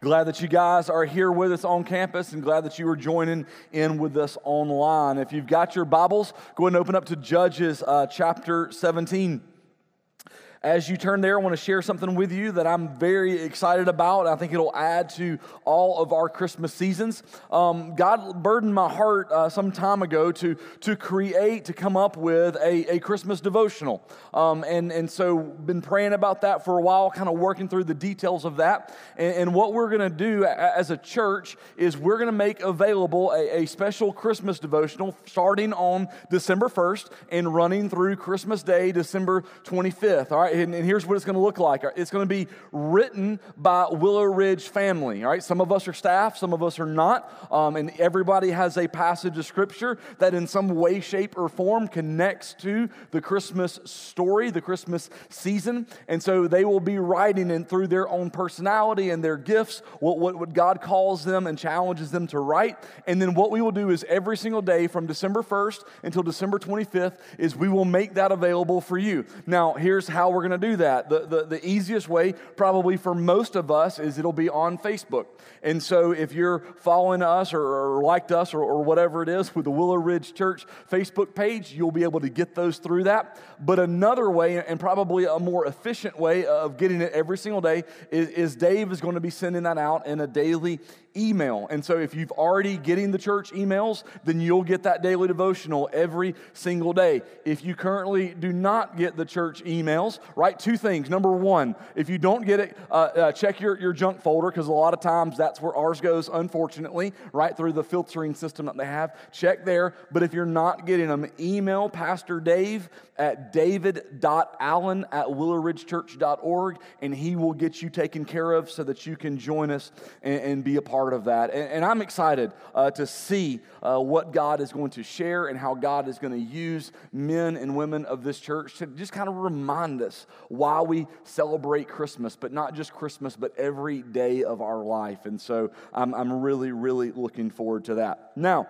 Glad that you guys are here with us on campus and glad that you are joining in with us online. If you've got your Bibles, go ahead and open up to Judges uh, chapter 17. As you turn there, I want to share something with you that I'm very excited about. I think it'll add to all of our Christmas seasons. Um, God burdened my heart uh, some time ago to, to create, to come up with a, a Christmas devotional. Um, and, and so, been praying about that for a while, kind of working through the details of that. And, and what we're going to do as a church is we're going to make available a, a special Christmas devotional starting on December 1st and running through Christmas Day, December 25th. All right right, and, and here's what it's going to look like. It's going to be written by Willow Ridge family. All right, some of us are staff, some of us are not, um, and everybody has a passage of scripture that, in some way, shape, or form, connects to the Christmas story, the Christmas season, and so they will be writing and through their own personality and their gifts what, what, what God calls them and challenges them to write. And then what we will do is every single day from December 1st until December 25th is we will make that available for you. Now, here's how we're we're going to do that. The, the, the easiest way, probably for most of us, is it'll be on Facebook. And so if you're following us or, or liked us or, or whatever it is with the Willow Ridge Church Facebook page, you'll be able to get those through that. But another way, and probably a more efficient way of getting it every single day, is, is Dave is going to be sending that out in a daily email. And so if you've already getting the church emails, then you'll get that daily devotional every single day. If you currently do not get the church emails, write two things. Number one, if you don't get it, uh, uh, check your, your junk folder because a lot of times that's where ours goes, unfortunately, right through the filtering system that they have. Check there. But if you're not getting them, email Pastor Dave at david.allen at willowridgechurch.org and he will get you taken care of so that you can join us and, and be a part of that. And, and I'm excited uh, to see uh, what God is going to share and how God is going to use men and women of this church to just kind of remind us why we celebrate Christmas, but not just Christmas, but every day of our life. And so I'm, I'm really, really looking forward to that. Now,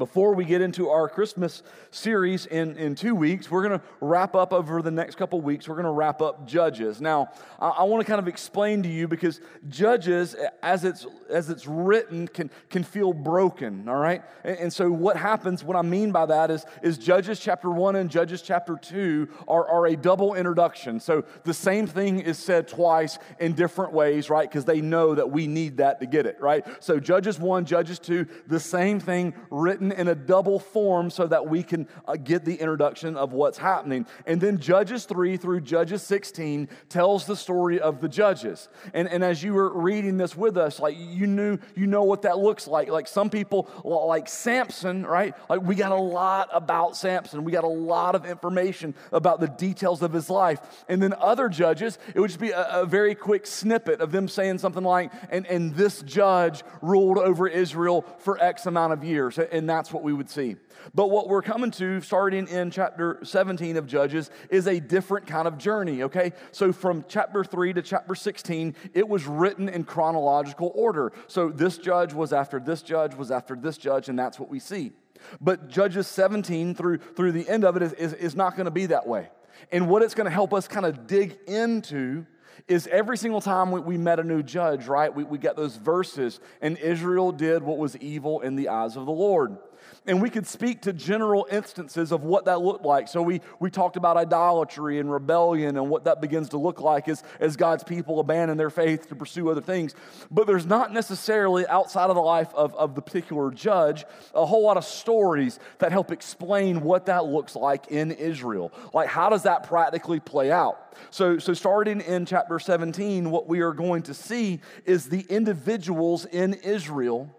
before we get into our Christmas series in, in two weeks, we're going to wrap up over the next couple weeks. We're going to wrap up Judges. Now, I, I want to kind of explain to you because Judges, as it's, as it's written, can, can feel broken, all right? And, and so, what happens, what I mean by that is, is Judges chapter 1 and Judges chapter 2 are, are a double introduction. So, the same thing is said twice in different ways, right? Because they know that we need that to get it, right? So, Judges 1, Judges 2, the same thing written in a double form so that we can uh, get the introduction of what's happening. And then Judges 3 through Judges 16 tells the story of the judges. And, and as you were reading this with us, like you knew, you know what that looks like. Like some people, like Samson, right? Like we got a lot about Samson. We got a lot of information about the details of his life. And then other judges, it would just be a, a very quick snippet of them saying something like, and, and this judge ruled over Israel for X amount of years. And that's what we would see. But what we're coming to, starting in chapter 17 of Judges, is a different kind of journey, okay? So from chapter 3 to chapter 16, it was written in chronological order. So this judge was after this judge, was after this judge, and that's what we see. But Judges 17 through, through the end of it is, is, is not going to be that way. And what it's going to help us kind of dig into is every single time we, we met a new judge, right? We, we get those verses, and Israel did what was evil in the eyes of the Lord and we could speak to general instances of what that looked like. So we, we talked about idolatry and rebellion and what that begins to look like as, as God's people abandon their faith to pursue other things. But there's not necessarily outside of the life of, of the particular judge a whole lot of stories that help explain what that looks like in Israel. Like, how does that practically play out? So, so starting in chapter 17, what we are going to see is the individuals in Israel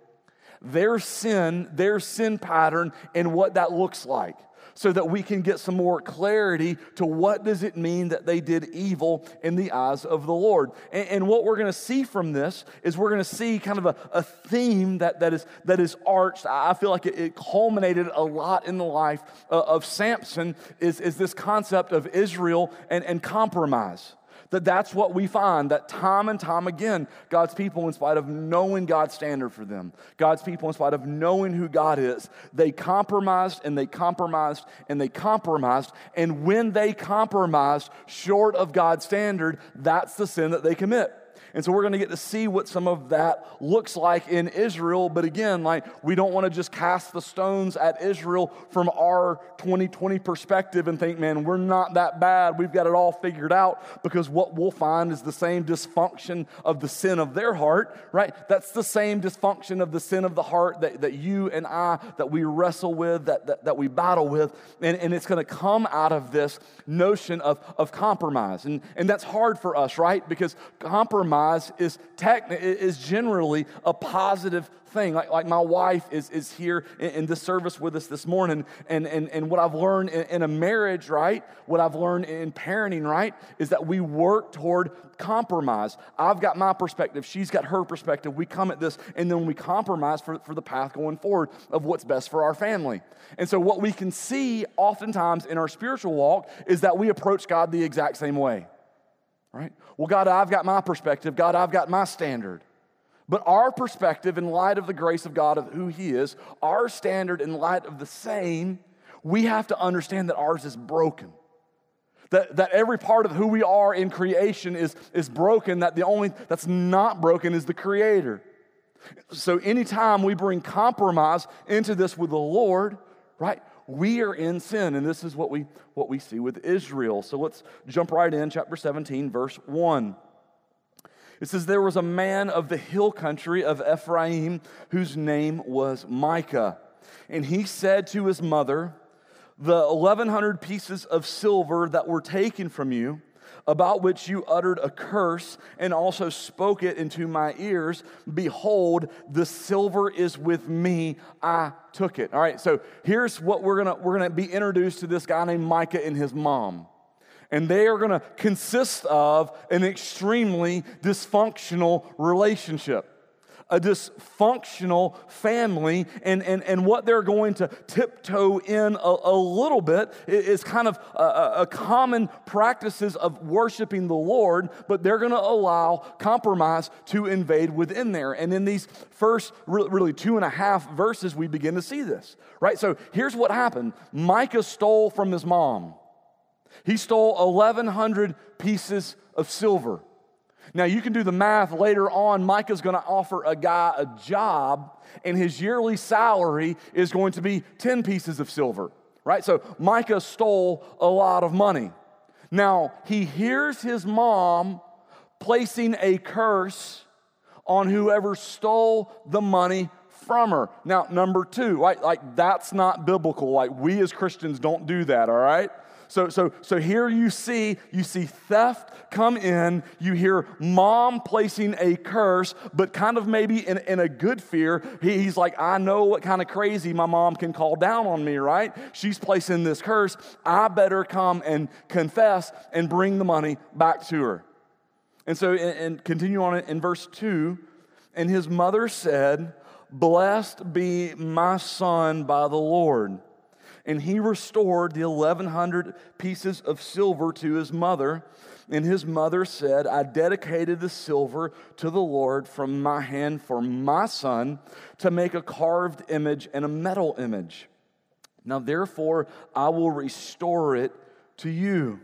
their sin, their sin pattern, and what that looks like. so that we can get some more clarity to what does it mean that they did evil in the eyes of the Lord. And, and what we're going to see from this is we're going to see kind of a, a, theme that, that, is, that is arched. I feel like it, it culminated a lot in the life uh, of Samson is, is this concept of Israel and, and compromise. That that's what we find, that time and time again, God's people, in spite of knowing God's standard for them, God's people, in spite of knowing who God is, they compromised and they compromised and they compromised. And when they compromised short of God's standard, that's the sin that they commit. And so we're going to get to see what some of that looks like in Israel. But again, like we don't want to just cast the stones at Israel from our 2020 perspective and think, man, we're not that bad. We've got it all figured out because what we'll find is the same dysfunction of the sin of their heart, right? That's the same dysfunction of the sin of the heart that, that you and I, that we wrestle with, that, that, that we battle with. And, and it's going to come out of this notion of, of compromise. And, and that's hard for us, right? Because compromise compromise is, techni- is generally a positive thing. Like, like my wife is, is here in, in this service with us this morning, and, and, and what I've learned in, in a marriage, right? What I've learned in parenting, right? Is that we work toward compromise. I've got my perspective, she's got her perspective. We come at this, and then we compromise for, for the path going forward of what's best for our family. And so, what we can see oftentimes in our spiritual walk is that we approach God the exact same way right? Well, God, I've got my perspective. God, I've got my standard. But our perspective, in light of the grace of God, of who He is, our standard, in light of the same, we have to understand that ours is broken. That, that every part of who we are in creation is, is broken, that the only that's not broken is the Creator. So anytime we bring compromise into this with the Lord, right, we are in sin and this is what we what we see with israel. So let's jump right in chapter 17 verse 1 it says there was a man of the hill country of ephraim whose name was micah and he said to his mother the 1100 pieces of silver that were taken from you about which you uttered a curse and also spoke it into my ears. Behold, the silver is with me. I took it. All right, so here's what we're gonna we're gonna be introduced to this guy named Micah and his mom. And they are gonna consist of an extremely dysfunctional relationship a dysfunctional family, and, and, and what they're going to tiptoe in a, a little bit is kind of a, a common practices of worshiping the Lord, but they're going to allow compromise to invade within there. And in these first, really two and a half verses, we begin to see this, right? So here's what happened Micah stole from his mom. He stole 1,100 pieces of silver. Now, you can do the math later on. Micah's going to offer a guy a job, and his yearly salary is going to be 10 pieces of silver, right? So, Micah stole a lot of money. Now, he hears his mom placing a curse on whoever stole the money from her. Now, number two, right? Like, that's not biblical. Like, we as Christians don't do that, all right? So, so, so here you see, you see theft come in. You hear mom placing a curse, but kind of maybe in, in a good fear. He, he's like, I know what kind of crazy my mom can call down on me, right? She's placing this curse. I better come and confess and bring the money back to her. And so, and, continue on in verse 2 and his mother said, Blessed be my son by the Lord and he restored the 1100 pieces of silver to his mother. And his mother said, I dedicated the silver to the Lord from my hand for my son to make a carved image and a metal image. Now, therefore, I will restore it to you.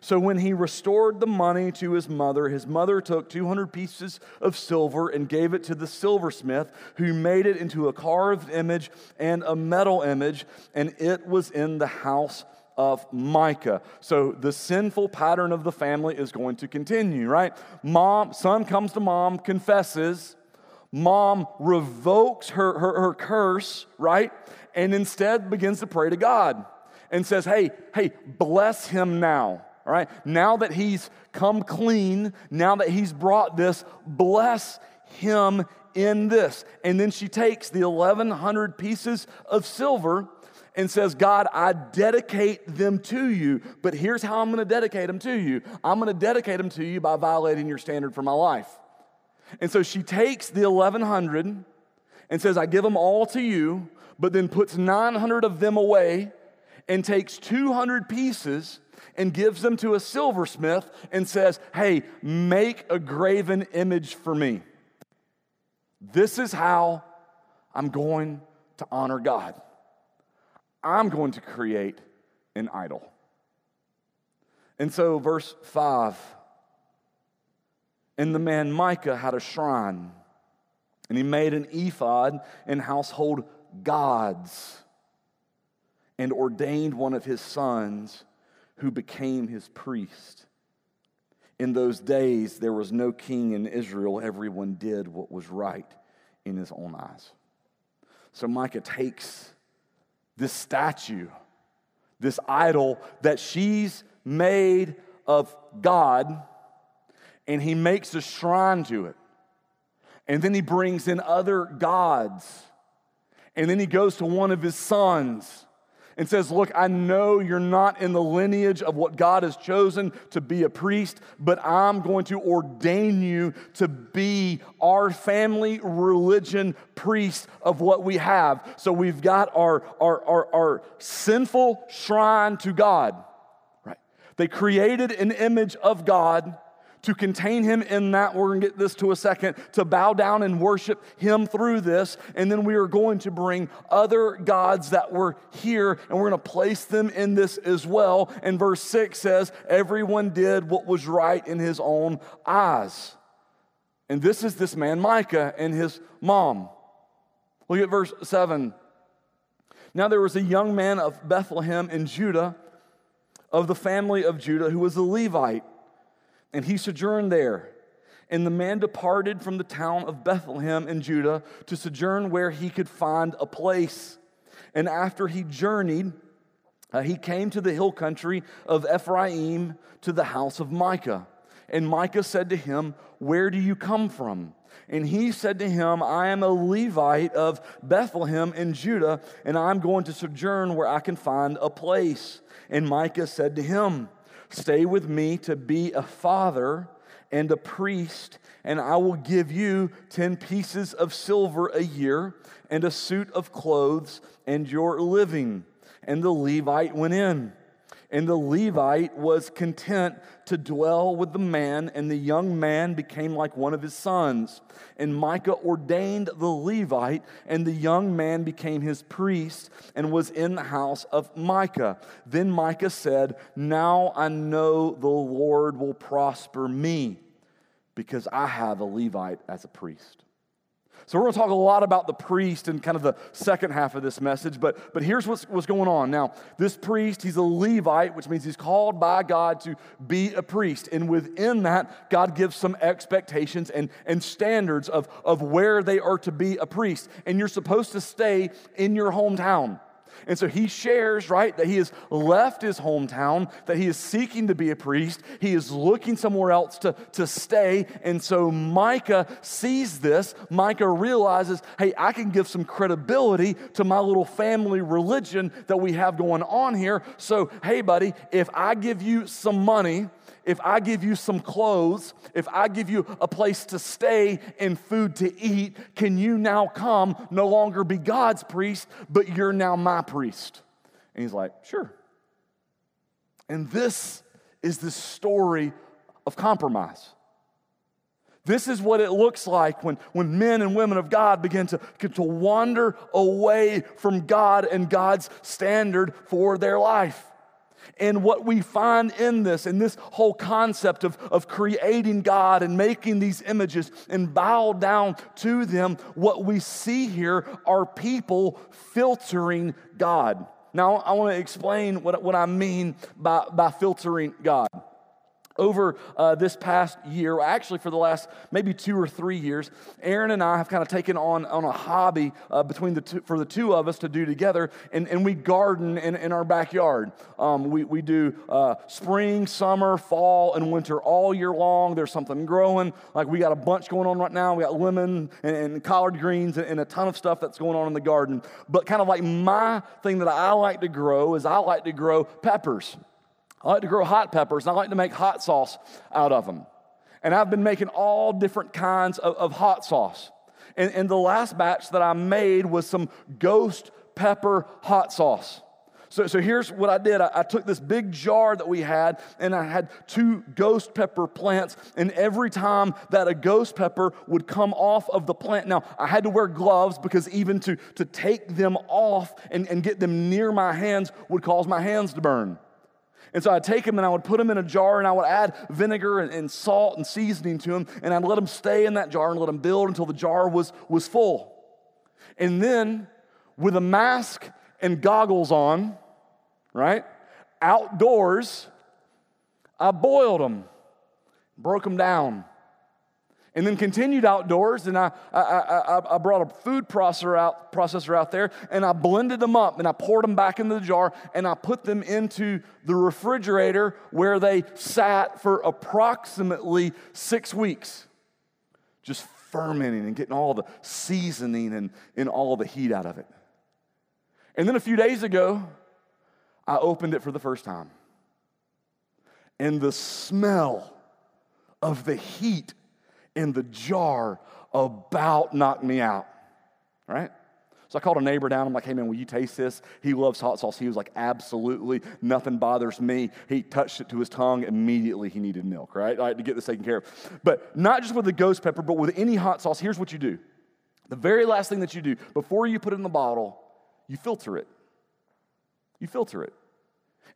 So when he restored the money to his mother, his mother took 200 pieces of silver and gave it to the silversmith, who made it into a carved image and a metal image, and it was in the house of Micah. So the sinful pattern of the family is going to continue, right? Mom, son comes to mom, confesses. Mom revokes her, her, her curse, right? And instead begins to pray to God and says, Hey, hey, bless him now. All right, now that he's come clean, now that he's brought this, bless him in this. And then she takes the 1,100 pieces of silver and says, God, I dedicate them to you, but here's how I'm going to dedicate them to you. I'm going to dedicate them to you by violating your standard for my life. And so she takes the 1100 and says, I give them all to you, but then puts 900 of them away and takes 200 pieces and gives them to a silversmith and says, Hey, make a graven image for me. This is how I'm going to honor God. I'm going to create an idol. And so, verse 5 and the man Micah had a shrine, and he made an ephod and household gods, and ordained one of his sons who became his priest. In those days, there was no king in Israel. Everyone did what was right in his own eyes. So Micah takes this statue, this idol that she's made of God, and he makes a shrine to it. And then he brings in other gods. And then he goes to one of his sons and says, Look, I know you're not in the lineage of what God has chosen to be a priest, but I'm going to ordain you to be our family religion priest of what we have. So we've got our, our, our, our sinful shrine to God. Right? They created an image of God to contain him in that. We're going to get this to a second, to bow down and worship him through this. And then we are going to bring other gods that were here and we're going to place them in this as well. And verse 6 says, Everyone did what was right in his own eyes. And this is this man, Micah, and his mom. Look at verse 7. Now there was a young man of Bethlehem in Judah, of the family of Judah, who was a Levite and he sojourned there. And the man departed from the town of Bethlehem in Judah to sojourn where he could find a place. And after he journeyed, uh, he came to the hill country of Ephraim to the house of Micah. And Micah said to him, Where do you come from? And he said to him, I am a Levite of Bethlehem in Judah, and I'm going to sojourn where I can find a place. And Micah said to him, Stay with me to be a father and a priest, and I will give you 10 pieces of silver a year and a suit of clothes and your living. And the Levite went in. And the Levite was content to dwell with the man, and the young man became like one of his sons. And Micah ordained the Levite, and the young man became his priest and was in the house of Micah. Then Micah said, Now I know the Lord will prosper me because I have a Levite as a priest. So, we're going to talk a lot about the priest in kind of the second half of this message, but, but here's what's, what's going on. Now, this priest, he's a Levite, which means he's called by God to be a priest. And within that, God gives some expectations and, and standards of, of where they are to be a priest. And you're supposed to stay in your hometown. And so he shares, right, that he has left his hometown, that he is seeking to be a priest. He is looking somewhere else to, to stay. And so Micah sees this. Micah realizes, hey, I can give some credibility to my little family religion that we have going on here. So, hey, buddy, if I give you some money, if I give you some clothes, if I give you a place to stay and food to eat, can you now come, no longer be God's priest, but you're now my priest? And he's like, Sure. And this is the story of compromise. This is what it looks like when, when men and women of God begin to, to wander away from God and God's standard for their life. And what we find in this, in this whole concept of, of creating God and making these images and bow down to them, what we see here are people filtering God. Now, I want to explain what, what I mean by, by filtering God. Over uh, this past year, actually for the last maybe two or three years, Aaron and I have kind of taken on, on a hobby uh, between the two, for the two of us to do together, and, and we garden in, in our backyard. Um, we, we do uh, spring, summer, fall, and winter all year long. There's something growing. Like we got a bunch going on right now. We got lemon and, and collard greens and, and a ton of stuff that's going on in the garden. But kind of like my thing that I like to grow is I like to grow peppers. I like to grow hot peppers, and I like to make hot sauce out of them. And I've been making all different kinds of, of hot sauce. And, and the last batch that I made was some ghost pepper hot sauce. So, so here's what I did I, I, took this big jar that we had, and I had two ghost pepper plants. And every time that a ghost pepper would come off of the plant, now I had to wear gloves because even to, to take them off and, and get them near my hands would cause my hands to burn. And so I'd take them and I would put them in a jar and I would add vinegar and, and, salt and seasoning to them and I'd let them stay in that jar and let them build until the jar was, was full. And then with a mask and goggles on, right, outdoors, I boiled them, broke them down and then continued outdoors and I, I, I, I, brought a food processor out, processor out there and i blended them up and i poured them back into the jar and i put them into the refrigerator where they sat for approximately six weeks just fermenting and getting all the seasoning and, and all the heat out of it. And then a few days ago i opened it for the first time and the smell of the heat in the jar about knocked me out, right? So I called a neighbor down. I'm like, hey man, will you taste this? He loves hot sauce. He was like, absolutely, nothing bothers me. He touched it to his tongue. Immediately he needed milk, right? I had to get this taken care of. But not just with the ghost pepper, but with any hot sauce, here's what you do. The very last thing that you do, before you put it in the bottle, you filter it. You filter it.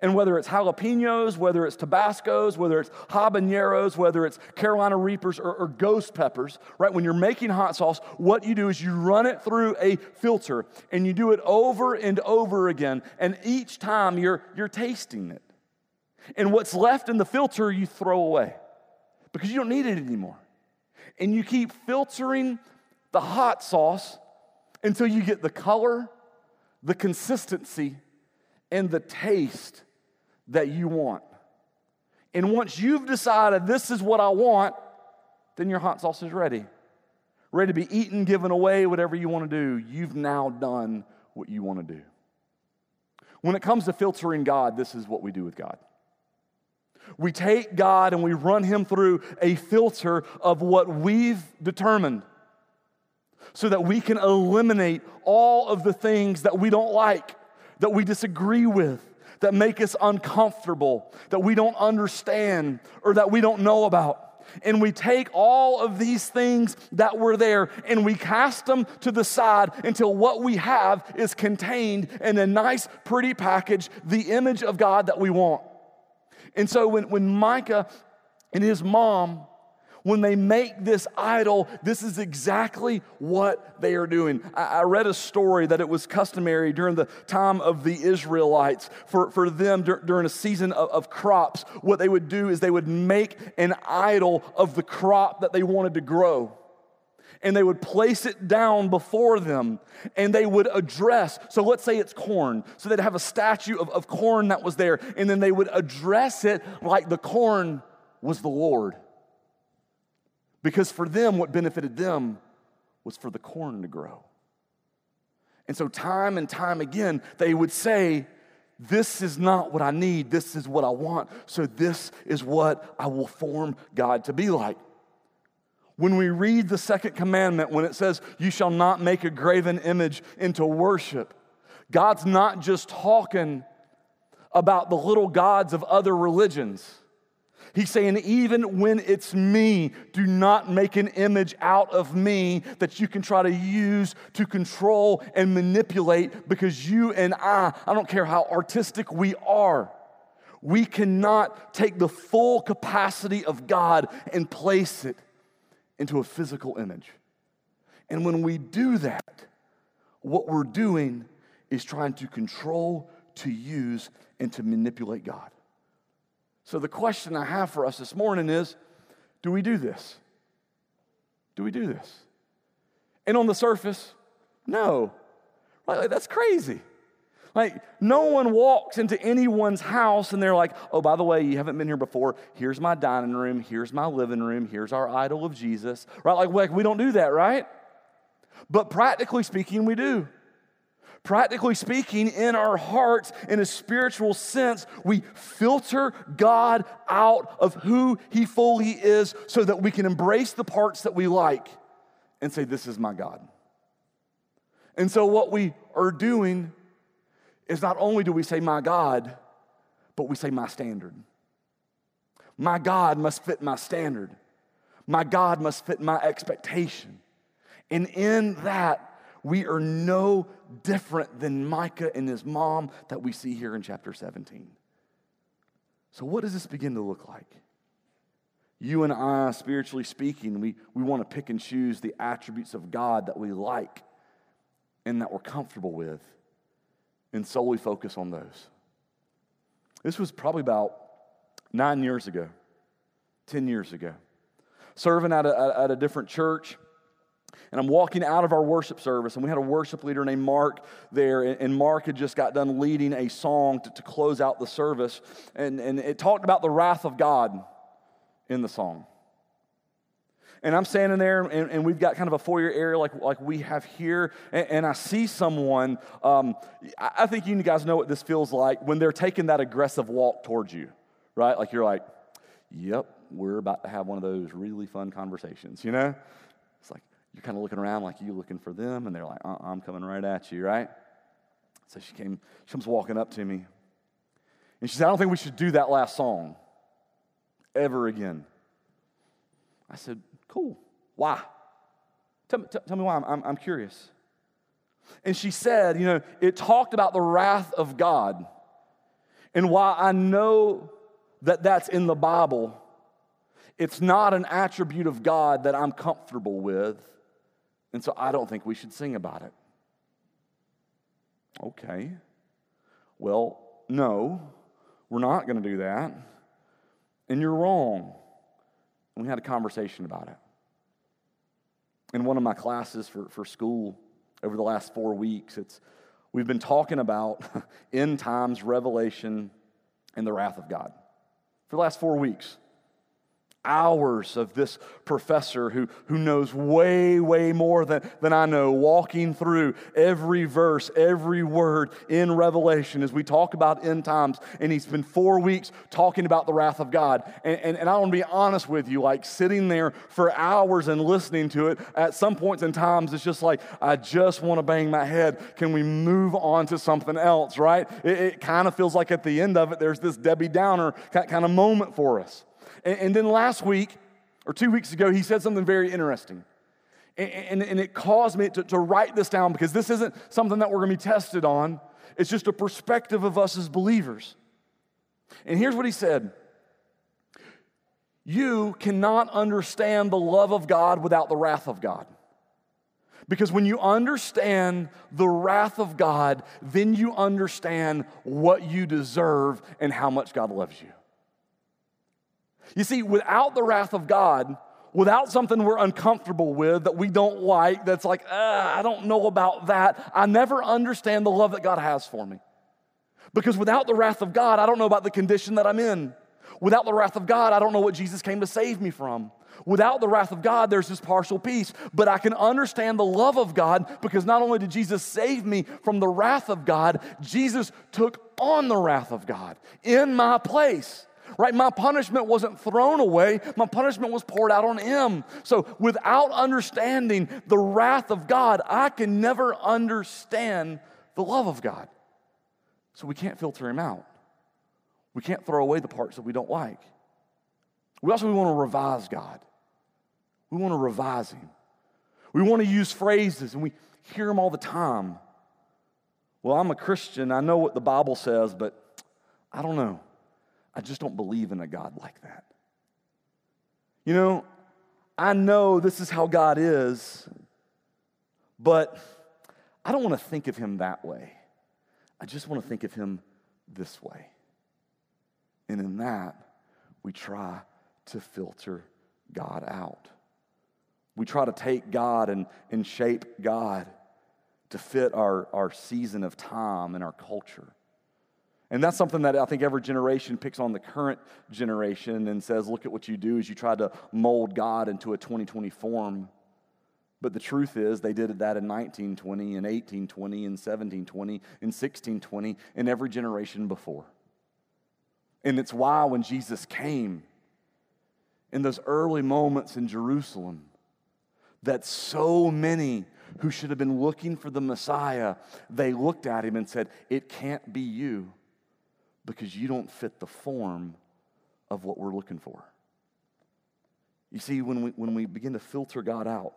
And whether it's jalapenos, whether it's Tabascos, whether it's habaneros, whether it's Carolina Reapers or, or, ghost peppers, right? When you're making hot sauce, what you do is you run it through a filter and you do it over and over again. And each time you're, you're tasting it. And what's left in the filter, you throw away because you don't need it anymore. And you keep filtering the hot sauce until you get the color, the consistency, and the taste that you want. And once you've decided this is what I want, then your hot sauce is ready. Ready to be eaten, given away, whatever you want to do. You've now done what you want to do. When it comes to filtering God, this is what we do with God. We take God and we run him through a filter of what we've determined so that we can eliminate all of the things that we don't like, that we disagree with, that make us uncomfortable, that we don't understand, or that we don't know about. And we take all of these things that were there and we cast them to the side until what we have is contained in a nice, pretty package, the image of God that we want. And so when, when Micah and his mom when they make this idol, this is exactly what they are doing. I, I read a story that it was customary during the time of the Israelites for, for them dur- during a season of, of crops. What they would do is they would make an idol of the crop that they wanted to grow and they would place it down before them and they would address. So let's say it's corn. So they'd have a statue of, of corn that was there, and then they would address it like the corn was the Lord. Because for them, what benefited them was for the corn to grow. And so, time and time again, they would say, This is not what I need, this is what I want. So, this is what I will form God to be like. When we read the second commandment, when it says, You shall not make a graven image into worship, God's not just talking about the little gods of other religions. He's saying, even when it's me, do not make an image out of me that you can try to use to control and manipulate because you and I, I don't care how artistic we are, we cannot take the full capacity of God and place it into a physical image. And when we do that, what we're doing is trying to control, to use, and to manipulate God. So, the question I have for us this morning is do we do this? Do we do this? And on the surface, no. Right? Like, that's crazy. Like, no one walks into anyone's house and they're like, oh, by the way, you haven't been here before. Here's my dining room. Here's my living room. Here's our idol of Jesus. Right? Like, like we don't do that, right? But practically speaking, we do. Practically speaking, in our hearts, in a spiritual sense, we filter God out of who He fully is so that we can embrace the parts that we like and say, This is my God. And so, what we are doing is not only do we say, My God, but we say, My standard. My God must fit my standard. My God must fit my expectation. And in that, we are no different than Micah and his mom that we see here in chapter 17. So, what does this begin to look like? You and I, spiritually speaking, we, we want to pick and choose the attributes of God that we like and that we're comfortable with and solely focus on those. This was probably about nine years ago, 10 years ago. Serving at a, at a different church, and I'm walking out of our worship service, and we had a worship leader named Mark there, and Mark had just got done leading a song to, to close out the service, and, and it talked about the wrath of God in the song. And I'm standing there, and, and, we've got kind of a foyer area like, like we have here. And, and I see someone, um, I think you guys know what this feels like when they're taking that aggressive walk towards you, right? Like you're like, yep, we're about to have one of those really fun conversations, you know? It's like you're kind of looking around like you're looking for them, and they're like, uh-uh, I'm coming right at you, right? So she came, she comes walking up to me. And she said, I don't think we should do that last song ever again. I said, Cool. Why? Tell me, t- tell me why. I'm, I'm, I'm curious. And she said, You know, it talked about the wrath of God. And while I know that that's in the Bible, it's not an attribute of God that I'm comfortable with. And so I don't think we should sing about it. Okay. Well, no, we're not going to do that. And you're wrong. And we had a conversation about it in one of my classes for, for school over the last four weeks. It's, we've been talking about end times, revelation, and the wrath of God for the last four weeks hours of this professor who, who knows way, way more than, than I know, walking through every verse, every word in Revelation as we talk about end times. And he's been four weeks talking about the wrath of God. And, and, and I want to be honest with you, like sitting there for hours and listening to it, at some points in times, it's just like, I just want to bang my head. Can we move on to something else, right? It, it kind of feels like at the end of it, there's this Debbie Downer kind of moment for us. And, and then last week, or two weeks ago, he said something very interesting. And, and, and it caused me to, to write this down because this isn't something that we're going to be tested on. It's just a perspective of us as believers. And here's what he said You cannot understand the love of God without the wrath of God. Because when you understand the wrath of God, then you understand what you deserve and how much God loves you. You see, without the wrath of God, without something we're uncomfortable with that we don't like, that's like, I don't know about that, I never understand the love that God has for me. Because without the wrath of God, I don't know about the condition that I'm in. Without the wrath of God, I don't know what Jesus came to save me from. Without the wrath of God, there's this partial peace. But I can understand the love of God because not only did Jesus save me from the wrath of God, Jesus took on the wrath of God in my place right? My punishment wasn't thrown away, my punishment was poured out on him. So without understanding the wrath of God, I can never understand the love of God. So we can't filter him out. We can't throw away the parts that we don't like. We also we want to revise God. We want to revise him. We want to use phrases and we hear them all the time. Well, I'm a Christian. I know what the Bible says, but I don't know. I just don't believe in a God like that. You know, I know this is how God is, but I don't want to think of him that way. I just want to think of him this way. And in that, we try to filter God out. We try to take God and, and shape God to fit our, our season of time and our culture. And that's something that I think every generation picks on the current generation and says, look at what you do as you try to mold God into a 2020 form. But the truth is, they did that in 1920 and 1820 and 1720 and 1620 and every generation before. And it's why when Jesus came in those early moments in Jerusalem, that so many who should have been looking for the Messiah, they looked at him and said, It can't be you because you don't fit the form of what we're looking for. You see, when we, when we begin to filter God out,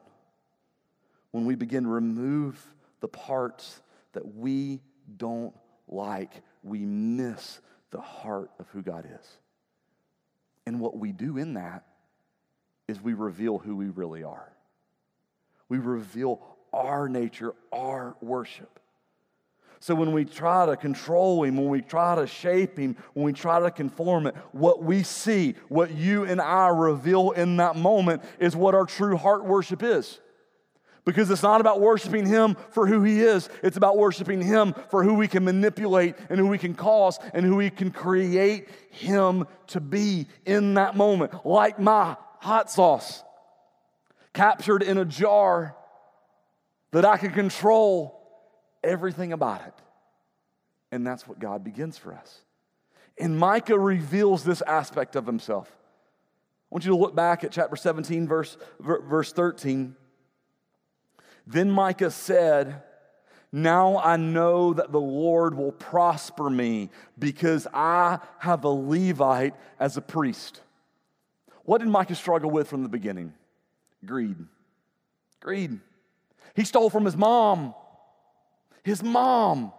when we begin to remove the parts that we don't like, we miss the heart of who God is. And what we do in that is we reveal who we really are. We reveal our nature, our worship. So when we try to control him, when we try to shape him, when we try to conform it, what we see, what you and I reveal in that moment is what our true heart worship is. Because it's not about worshiping him for who he is, it's about worshiping him for who we can manipulate and who we can cause and who we can create him to be in that moment. Like my hot sauce, captured in a jar that I can control everything about it. And that's what God begins for us. And Micah reveals this aspect of himself. I want you to look back at chapter 17, verse, verse 13. Then Micah said, Now I know that the Lord will prosper me because I have a Levite as a priest. What did Micah struggle with from the beginning? Greed. Greed. He stole from his mom. His mom.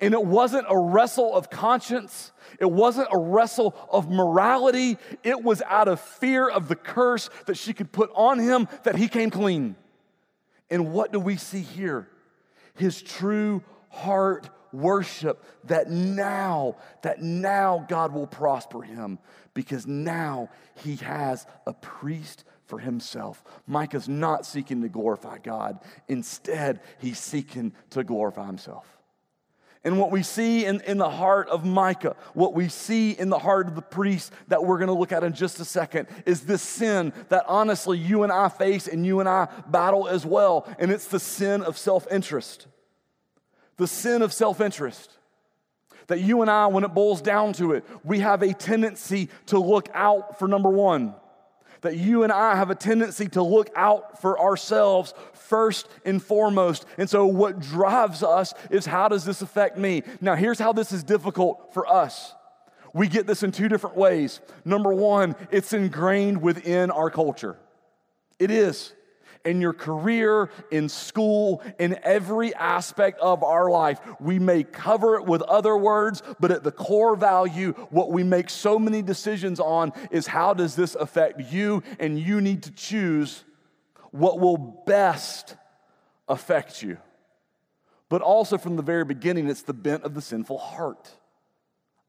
And it wasn't a wrestle of conscience. It wasn't a wrestle of morality. It was out of fear of the curse that she could put on him that he came clean. And what do we see here? His true heart worship that now, that now God will prosper him because now he has a priest for himself. Micah's not seeking to glorify God. Instead, he's seeking to glorify himself. And what we see in, in the heart of Micah, what we see in the heart of the priest that we're going to look at in just a second, is this sin that honestly you and I face and you and I battle as well. And it's the sin of self interest. The sin of self interest. That you and I, when it boils down to it, we have a tendency to look out for number one that you and I have a tendency to look out for ourselves first and foremost. And so, what drives us is how does this affect me? Now, here's how this is difficult for us. We get this in two different ways. Number one, it's ingrained within our culture. It is in your career, in school, in every aspect of our life. We may cover it with other words, but at the core value, what we make so many decisions on is how does this affect you? And you need to choose what will best affect you. But also from the very beginning, it's the bent of the sinful heart.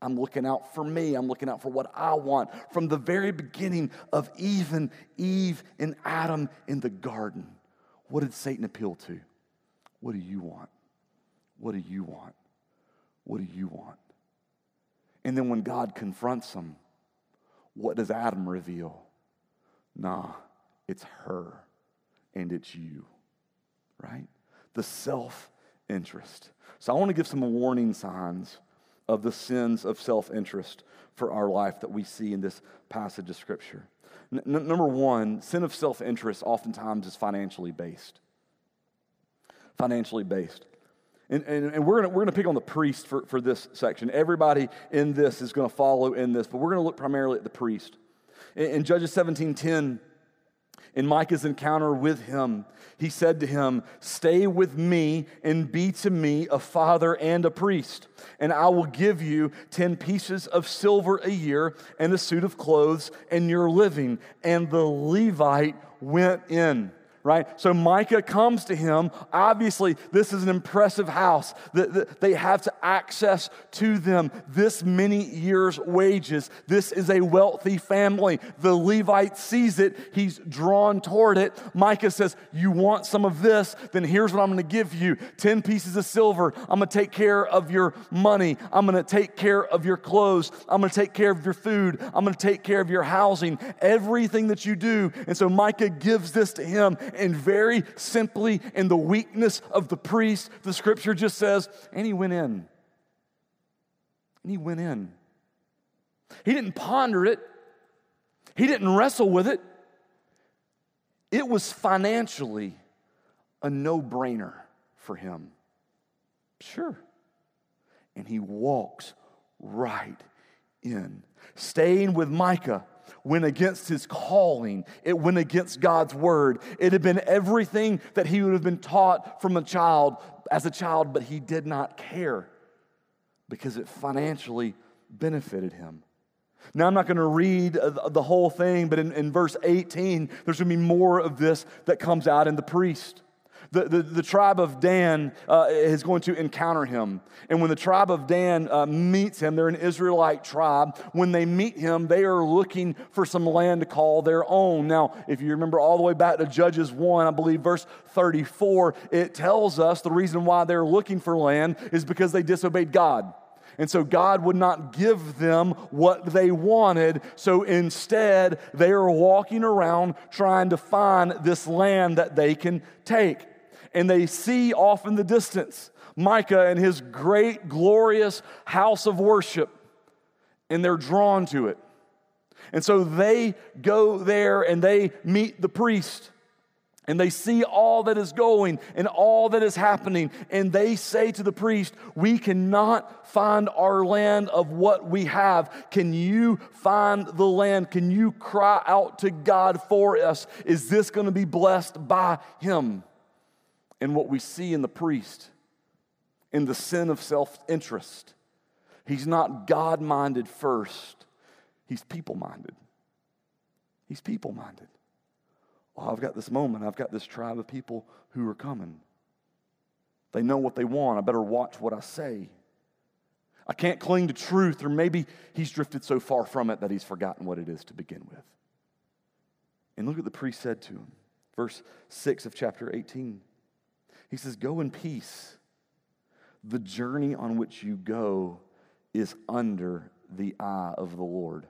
I'm looking out for me. I'm looking out for what I want. From the very beginning of even Eve and Adam in the garden, what did Satan appeal to? What do you want? What do you want? What do you want? And then when God confronts them, what does Adam reveal? Nah, it's her and it's you, right? The self interest. So I want to give some warning signs of the sins of self interest for our life that we see in this passage of Scripture. N- number one, sin of self interest oftentimes is financially based. Financially based. And, and, and we're going we're gonna pick on the priest for, for this section. Everybody in this is going to follow in this, but we're going to look primarily at the priest. In, in Judges 17 10, in Micah's encounter with him, he said to him, Stay with me and be to me a father and a priest, and I will give you 10 pieces of silver a year and a suit of clothes and your living. And the Levite went in. Right? So Micah comes to him. Obviously, this is an impressive house. that They have to access to them this many years' wages. This is a wealthy family. The Levite sees it, he's drawn toward it. Micah says, You want some of this? Then here's what I'm going to give you 10 pieces of silver. I'm going to take care of your money. I'm going to take care of your clothes. I'm going to take care of your food. I'm going to take care of your housing, everything that you do. And so Micah gives this to him and very simply, in the weakness of the priest, the scripture just says, and he went in. And he went in. He didn't ponder it, he didn't wrestle with it. It was financially a no brainer for him. Sure. And he walks right in. Staying with Micah went against his calling, it went against God's word. It had been everything that he would have been taught from a child as a child, but he did not care because it financially benefited him. Now, I'm not going to read the whole thing, but in, in verse 18, there's going to be more of this that comes out in the priest. The, the, the tribe of Dan uh, is going to encounter him. And when the tribe of Dan uh, meets him, they're an Israelite tribe. When they meet him, they are looking for some land to call their own. Now, if you remember all the way back to Judges 1, I believe verse 34, it tells us the reason why they're looking for land is because they disobeyed God. And so God would not give them what they wanted. So instead, they are walking around trying to find this land that they can take and they see off in the distance Micah and his great, glorious house of worship, and they're drawn to it. And so they go there and they meet the priest. And they see all that is going and all that is happening. And they say to the priest, We cannot find our land of what we have. Can you find the land? Can you cry out to God for us? Is this going to be blessed by him? In what we see in the priest, in the sin of self interest. He's not God minded first, he's people minded. He's people minded. Oh, I've got this moment, I've got this tribe of people who are coming. They know what they want. I better watch what I say. I can't cling to truth, or maybe he's drifted so far from it that he's forgotten what it is to begin with. And look what the priest said to him. Verse 6 of chapter 18. He says, Go in peace. The journey on which you go is under the eye of the Lord.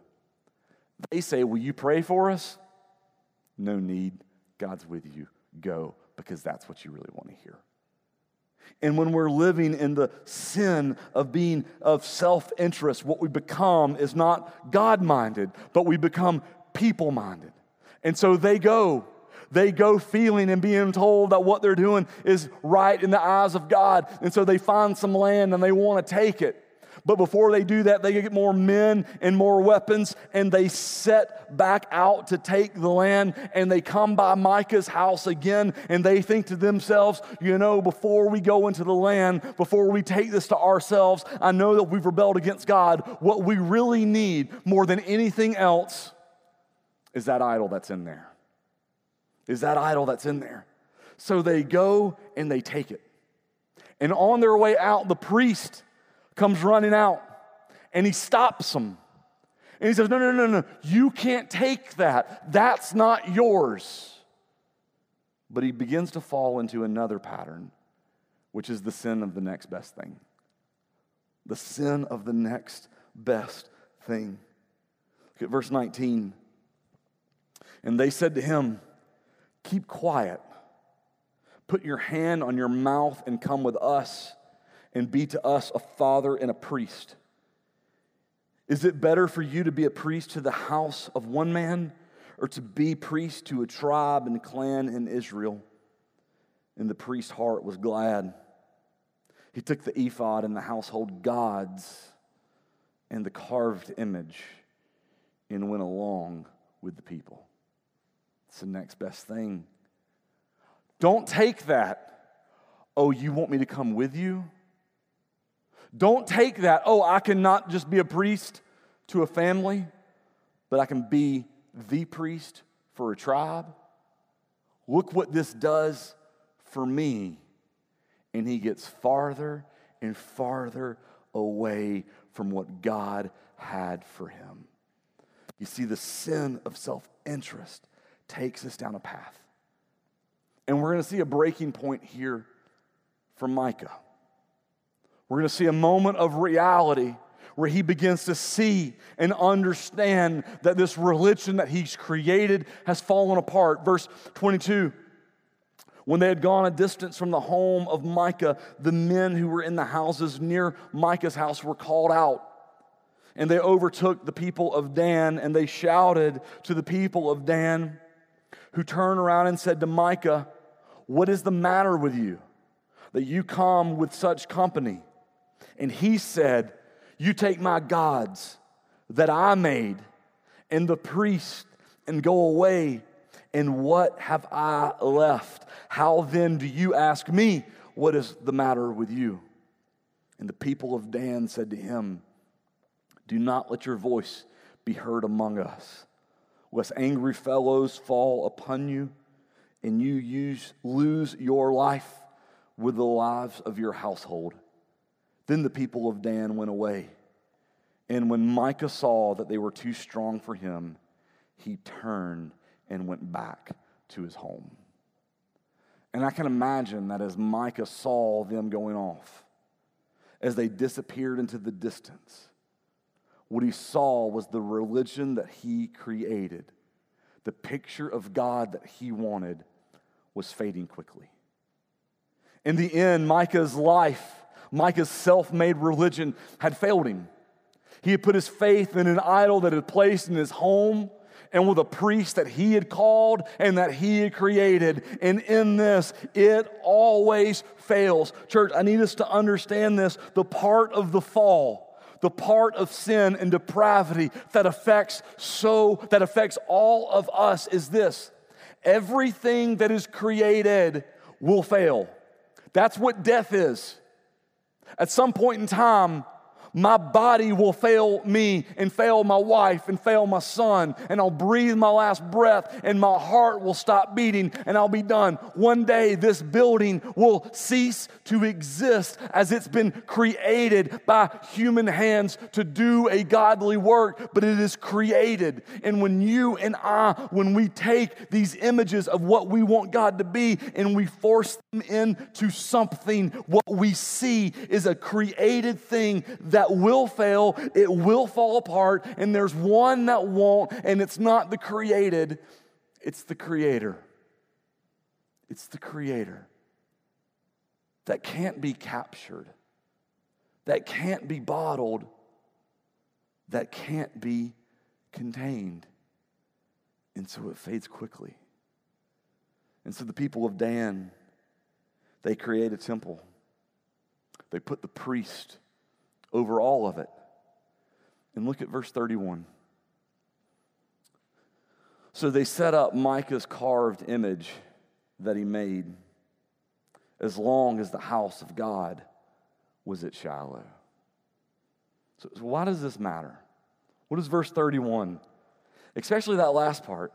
They say, Will you pray for us? No need. God's with you. Go, because that's what you really want to hear. And when we're living in the sin of being of self interest, what we become is not God minded, but we become people minded. And so they go they go feeling and being told that what they're doing is right in the eyes of God. And so they find some land and they want to take it. But before they do that, they get more men and more weapons, and they set back out to take the land. And they come by Micah's house again, and they think to themselves, you know, before we go into the land, before we take this to ourselves, I know that we've rebelled against God. What we really need more than anything else is that idol that's in there is that idol that's in there. So they go and they take it. And on their way out, the priest comes running out and he stops them. And he says, No, no, no, no, you can't take that. That's not yours. But he begins to fall into another pattern, which is the sin of the next best thing. The sin of the next best thing. Look at verse 19. And they said to him, Keep quiet. Put your hand on your mouth and come with us and be to us a father and a priest. Is it better for you to be a priest to the house of one man or to be priest to a tribe and clan in Israel? And the priest's heart was glad. He took the ephod and the household gods and the carved image and went along with the people. It's the next best thing. Don't take that. Oh, you want me to come with you? Don't take that. Oh, I cannot just be a priest to a family, but I can be the priest for a tribe. Look what this does for me. And he gets farther and farther away from what God had for him. You see, the sin of self interest takes us down a path. And we're going to see a breaking point here from Micah. We're going to see a moment of reality where he begins to see and understand that this religion that he's created has fallen apart. Verse 22 When they had gone a distance from the home of Micah, the men who were in the houses near Micah's house were called out. And they overtook the people of Dan, and they shouted to the people of Dan, who turned around and said to Micah, What is the matter with you that you come with such company? And he said, You take my gods that I made and the priest and go away. And what have I left? How then do you ask me, What is the matter with you? And the people of Dan said to him, Do not let your voice be heard among us, lest angry fellows fall upon you and you use, lose your life with the lives of your household. Then the people of Dan went away. And when Micah saw that they were too strong for him, he turned and went back to his home. And I can imagine that as Micah saw them going off, as they disappeared into the distance, what he saw was the religion that he created, the picture of God that he wanted was fading quickly. In the end, Micah's life Micah's self made religion had failed him. He had put his faith in an idol that had placed in his home and with a priest that he had called and that he had created. And in this, it always fails. Church, I need us to understand this the part of the fall the part of sin and depravity that affects so that affects all of us is this. Everything that is created will fail. That's what death is. At some point in time, my body will fail me and fail my wife and fail my son, and I'll breathe my last breath, and my heart will stop beating, and I'll be done. One day, this building will cease to exist as it's been created by human hands to do a godly work, but it is created. And when you and I, when we take these images of what we want God to be and we force them into something, what we see is a created thing that that will fail, it will fall apart, and there's one that won't, and it's not the created, it's the creator. It's the creator that can't be captured, that can't be bottled, that can't be contained. And so it fades quickly. And so the people of Dan, they create a temple. They put the priest over all of it. And look at verse 31. So they set up Micah's carved image that he made as long as the house of God was at Shiloh. So, so why does this matter? What is verse 31? Especially that last part.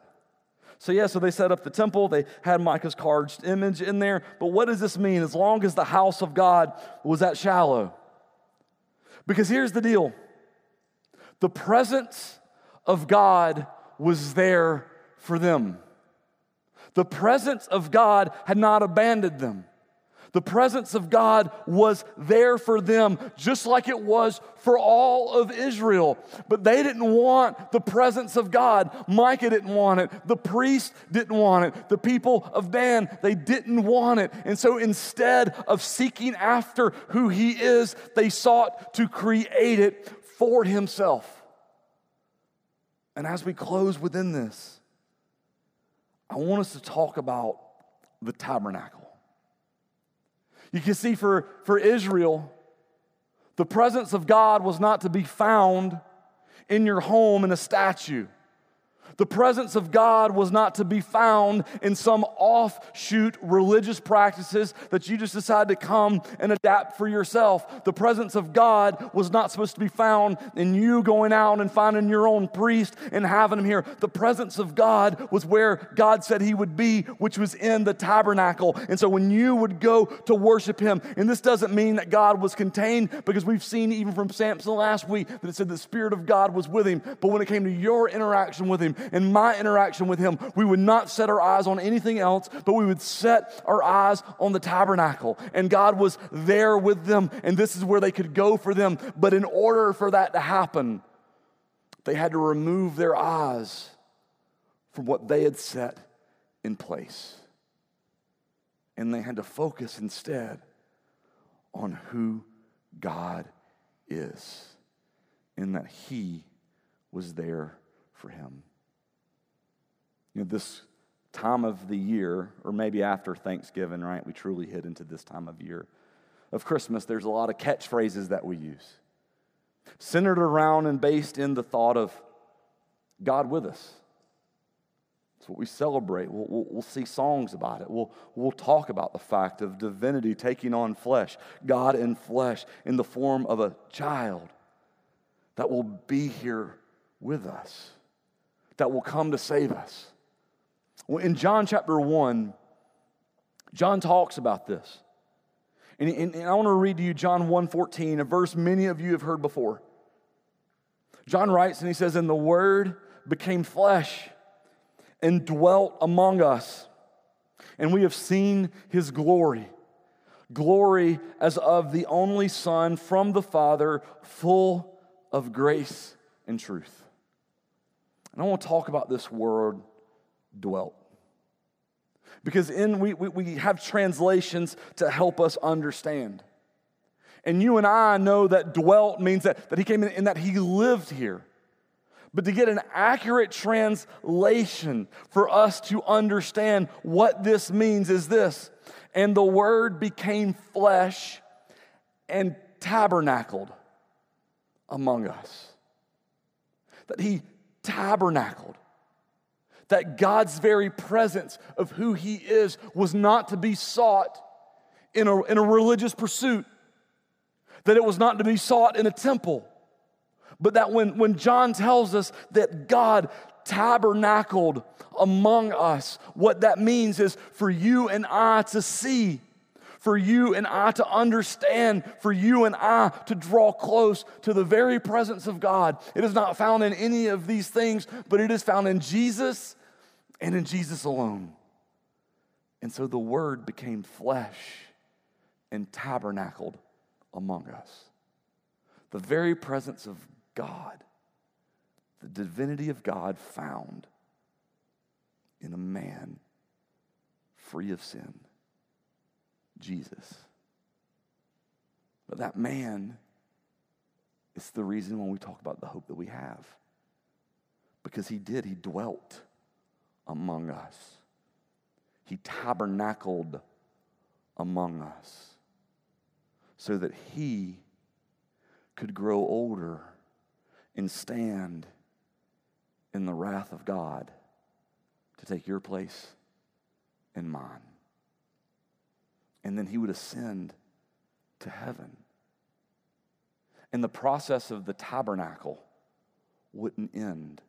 So, yeah, so they set up the temple. They had Micah's carved image in there. But what does this mean? As long as the house of God was at Shiloh. Because here's the deal the presence of God was there for them. The presence of God had not abandoned them. The presence of God was there for them, just like it was for all of Israel. But they didn't want the presence of God. Micah didn't want it. The priest didn't want it. The people of Dan, they didn't want it. And so instead of seeking after who he is, they sought to create it for himself. And as we close within this, I want us to talk about the tabernacle. You can see for, for Israel, the presence of God was not to be found in your home in a statue. The presence of God was not to be found in some offshoot religious practices that you just decide to come and adapt for yourself. The presence of God was not supposed to be found in you going out and finding your own priest and having him here. The presence of God was where God said he would be, which was in the tabernacle. And so when you would go to worship him, and this doesn't mean that God was contained because we've seen even from Samson last week that it said the Spirit of God was with him. But when it came to your interaction with him, in my interaction with him, we would not set our eyes on anything else, but we would set our eyes on the tabernacle. And God was there with them, and this is where they could go for them. But in order for that to happen, they had to remove their eyes from what they had set in place. And they had to focus instead on who God is, and that He was there for him. You know, this time of the year, or maybe after Thanksgiving, right? We truly hit into this time of year. Of Christmas, there's a lot of catchphrases that we use, centered around and based in the thought of God with us. It's what we celebrate. We'll, we'll, we'll, see songs about it. We'll, we'll talk about the fact of divinity taking on flesh, God in flesh, in the form of a child that will be here with us, that will come to save us. In John chapter 1, John talks about this. And, and, and I want to read to you John 1:14, a verse many of you have heard before. John writes and he says, And the word became flesh and dwelt among us, and we have seen his glory. Glory as of the only Son from the Father, full of grace and truth. And I want to talk about this word dwelt. Because in we, we, we have translations to help us understand. And you and I know that dwelt means that, that he came in and that he lived here. But to get an accurate translation for us to understand what this means is this. And the word became flesh and tabernacled among us. That he tabernacled that God's very presence of who He is was not to be sought in a, in a religious pursuit, that it was not to be sought in a temple, but that when, when John tells us that God tabernacled among us, what that means is for you and I to see for you and I to understand, for you and I to draw close to the very presence of God. It is not found in any of these things, but it is found in Jesus and in Jesus alone. And so the Word became flesh and tabernacled among us. The very presence of God, the divinity of God found in a man free of sin. Jesus. But that man is the reason when we talk about the hope that we have. Because he did, he dwelt among us, he tabernacled among us so that he could grow older and stand in the wrath of God to take your place and mine and then he would ascend to heaven. And the process of the tabernacle wouldn't end.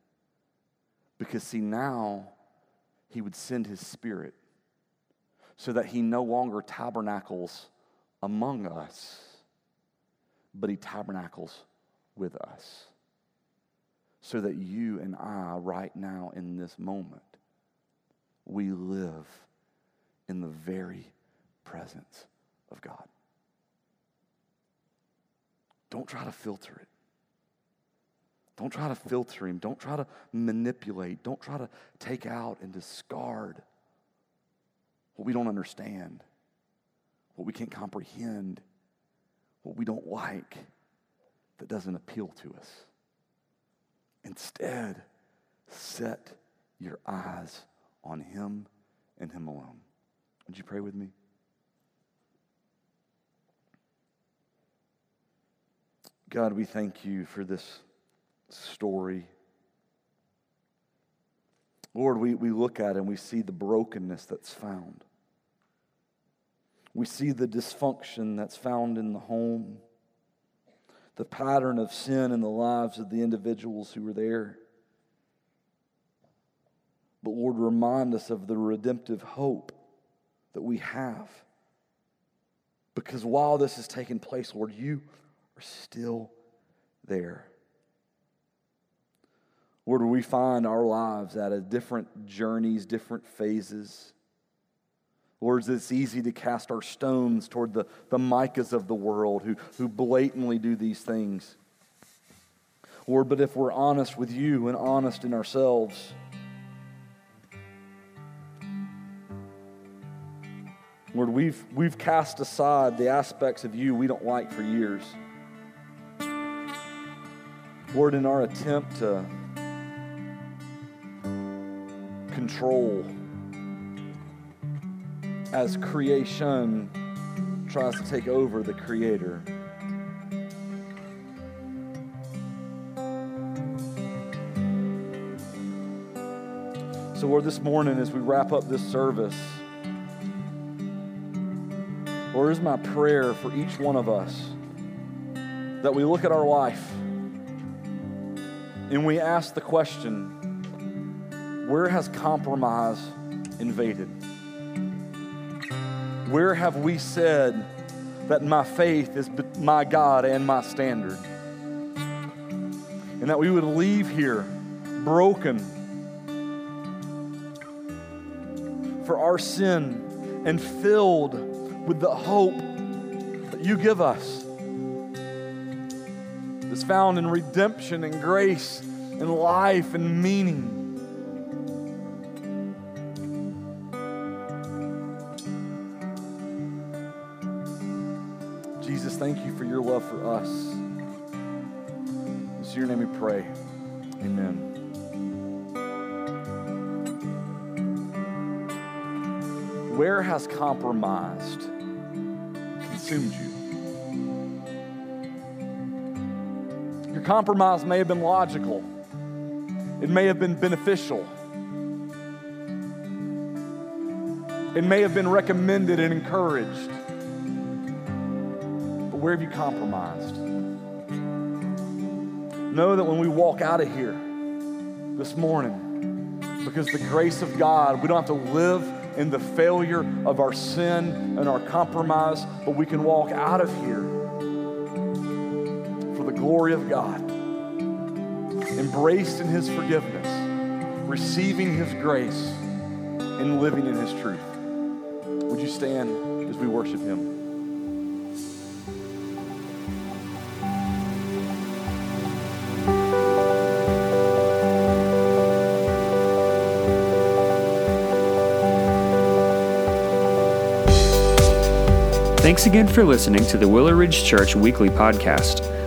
Because, see, now he would send his spirit so that he no longer tabernacles among us, but he tabernacles with us. So that you and I, right now in this moment, we live in the very presence of God. Don't try to filter it. Don't try to filter him. Don't try to manipulate. Don't try to take out and discard what we don't understand, what we can't comprehend, what we don't like that doesn't appeal to us. Instead, set your eyes on him and him alone. Would you pray with me? God, we thank you for this story. Lord, we, we look at it and we see the brokenness that's found. We see the dysfunction that's found in the home, the pattern of sin in the lives of the individuals who were there. But Lord, remind us of the redemptive hope that we have. Because while this is taking place, Lord, you are still there. Lord, we find our lives at a different journeys, different phases. Lord, it's easy to cast our stones toward the, the Micahs of the world who, who blatantly do these things. Lord, but if we're honest with you and honest in ourselves, Lord, we've, we've cast aside the aspects of you we don't like for years. Lord, in our attempt to control as creation tries to take over the Creator. So, Lord, this morning as we wrap up this service, Lord, is my prayer for each one of us that we look at our life and we ask the question where has compromise invaded? Where have we said that my faith is my God and my standard? And that we would leave here broken for our sin and filled with the hope that you give us. That's found in redemption and grace and life and meaning. Jesus, thank you for your love for us. In your name we pray. Amen. Where has compromised consumed you? Your compromise may have been logical, it may have been beneficial, it may have been recommended and encouraged. But where have you compromised? Know that when we walk out of here this morning, because the grace of God, we don't have to live in the failure of our sin and our compromise, but we can walk out of here glory of God, embraced in His forgiveness, receiving His grace, and living in His truth. Would you stand as we worship Him? Thanks again for listening to the Willow Ridge Church Weekly Podcast.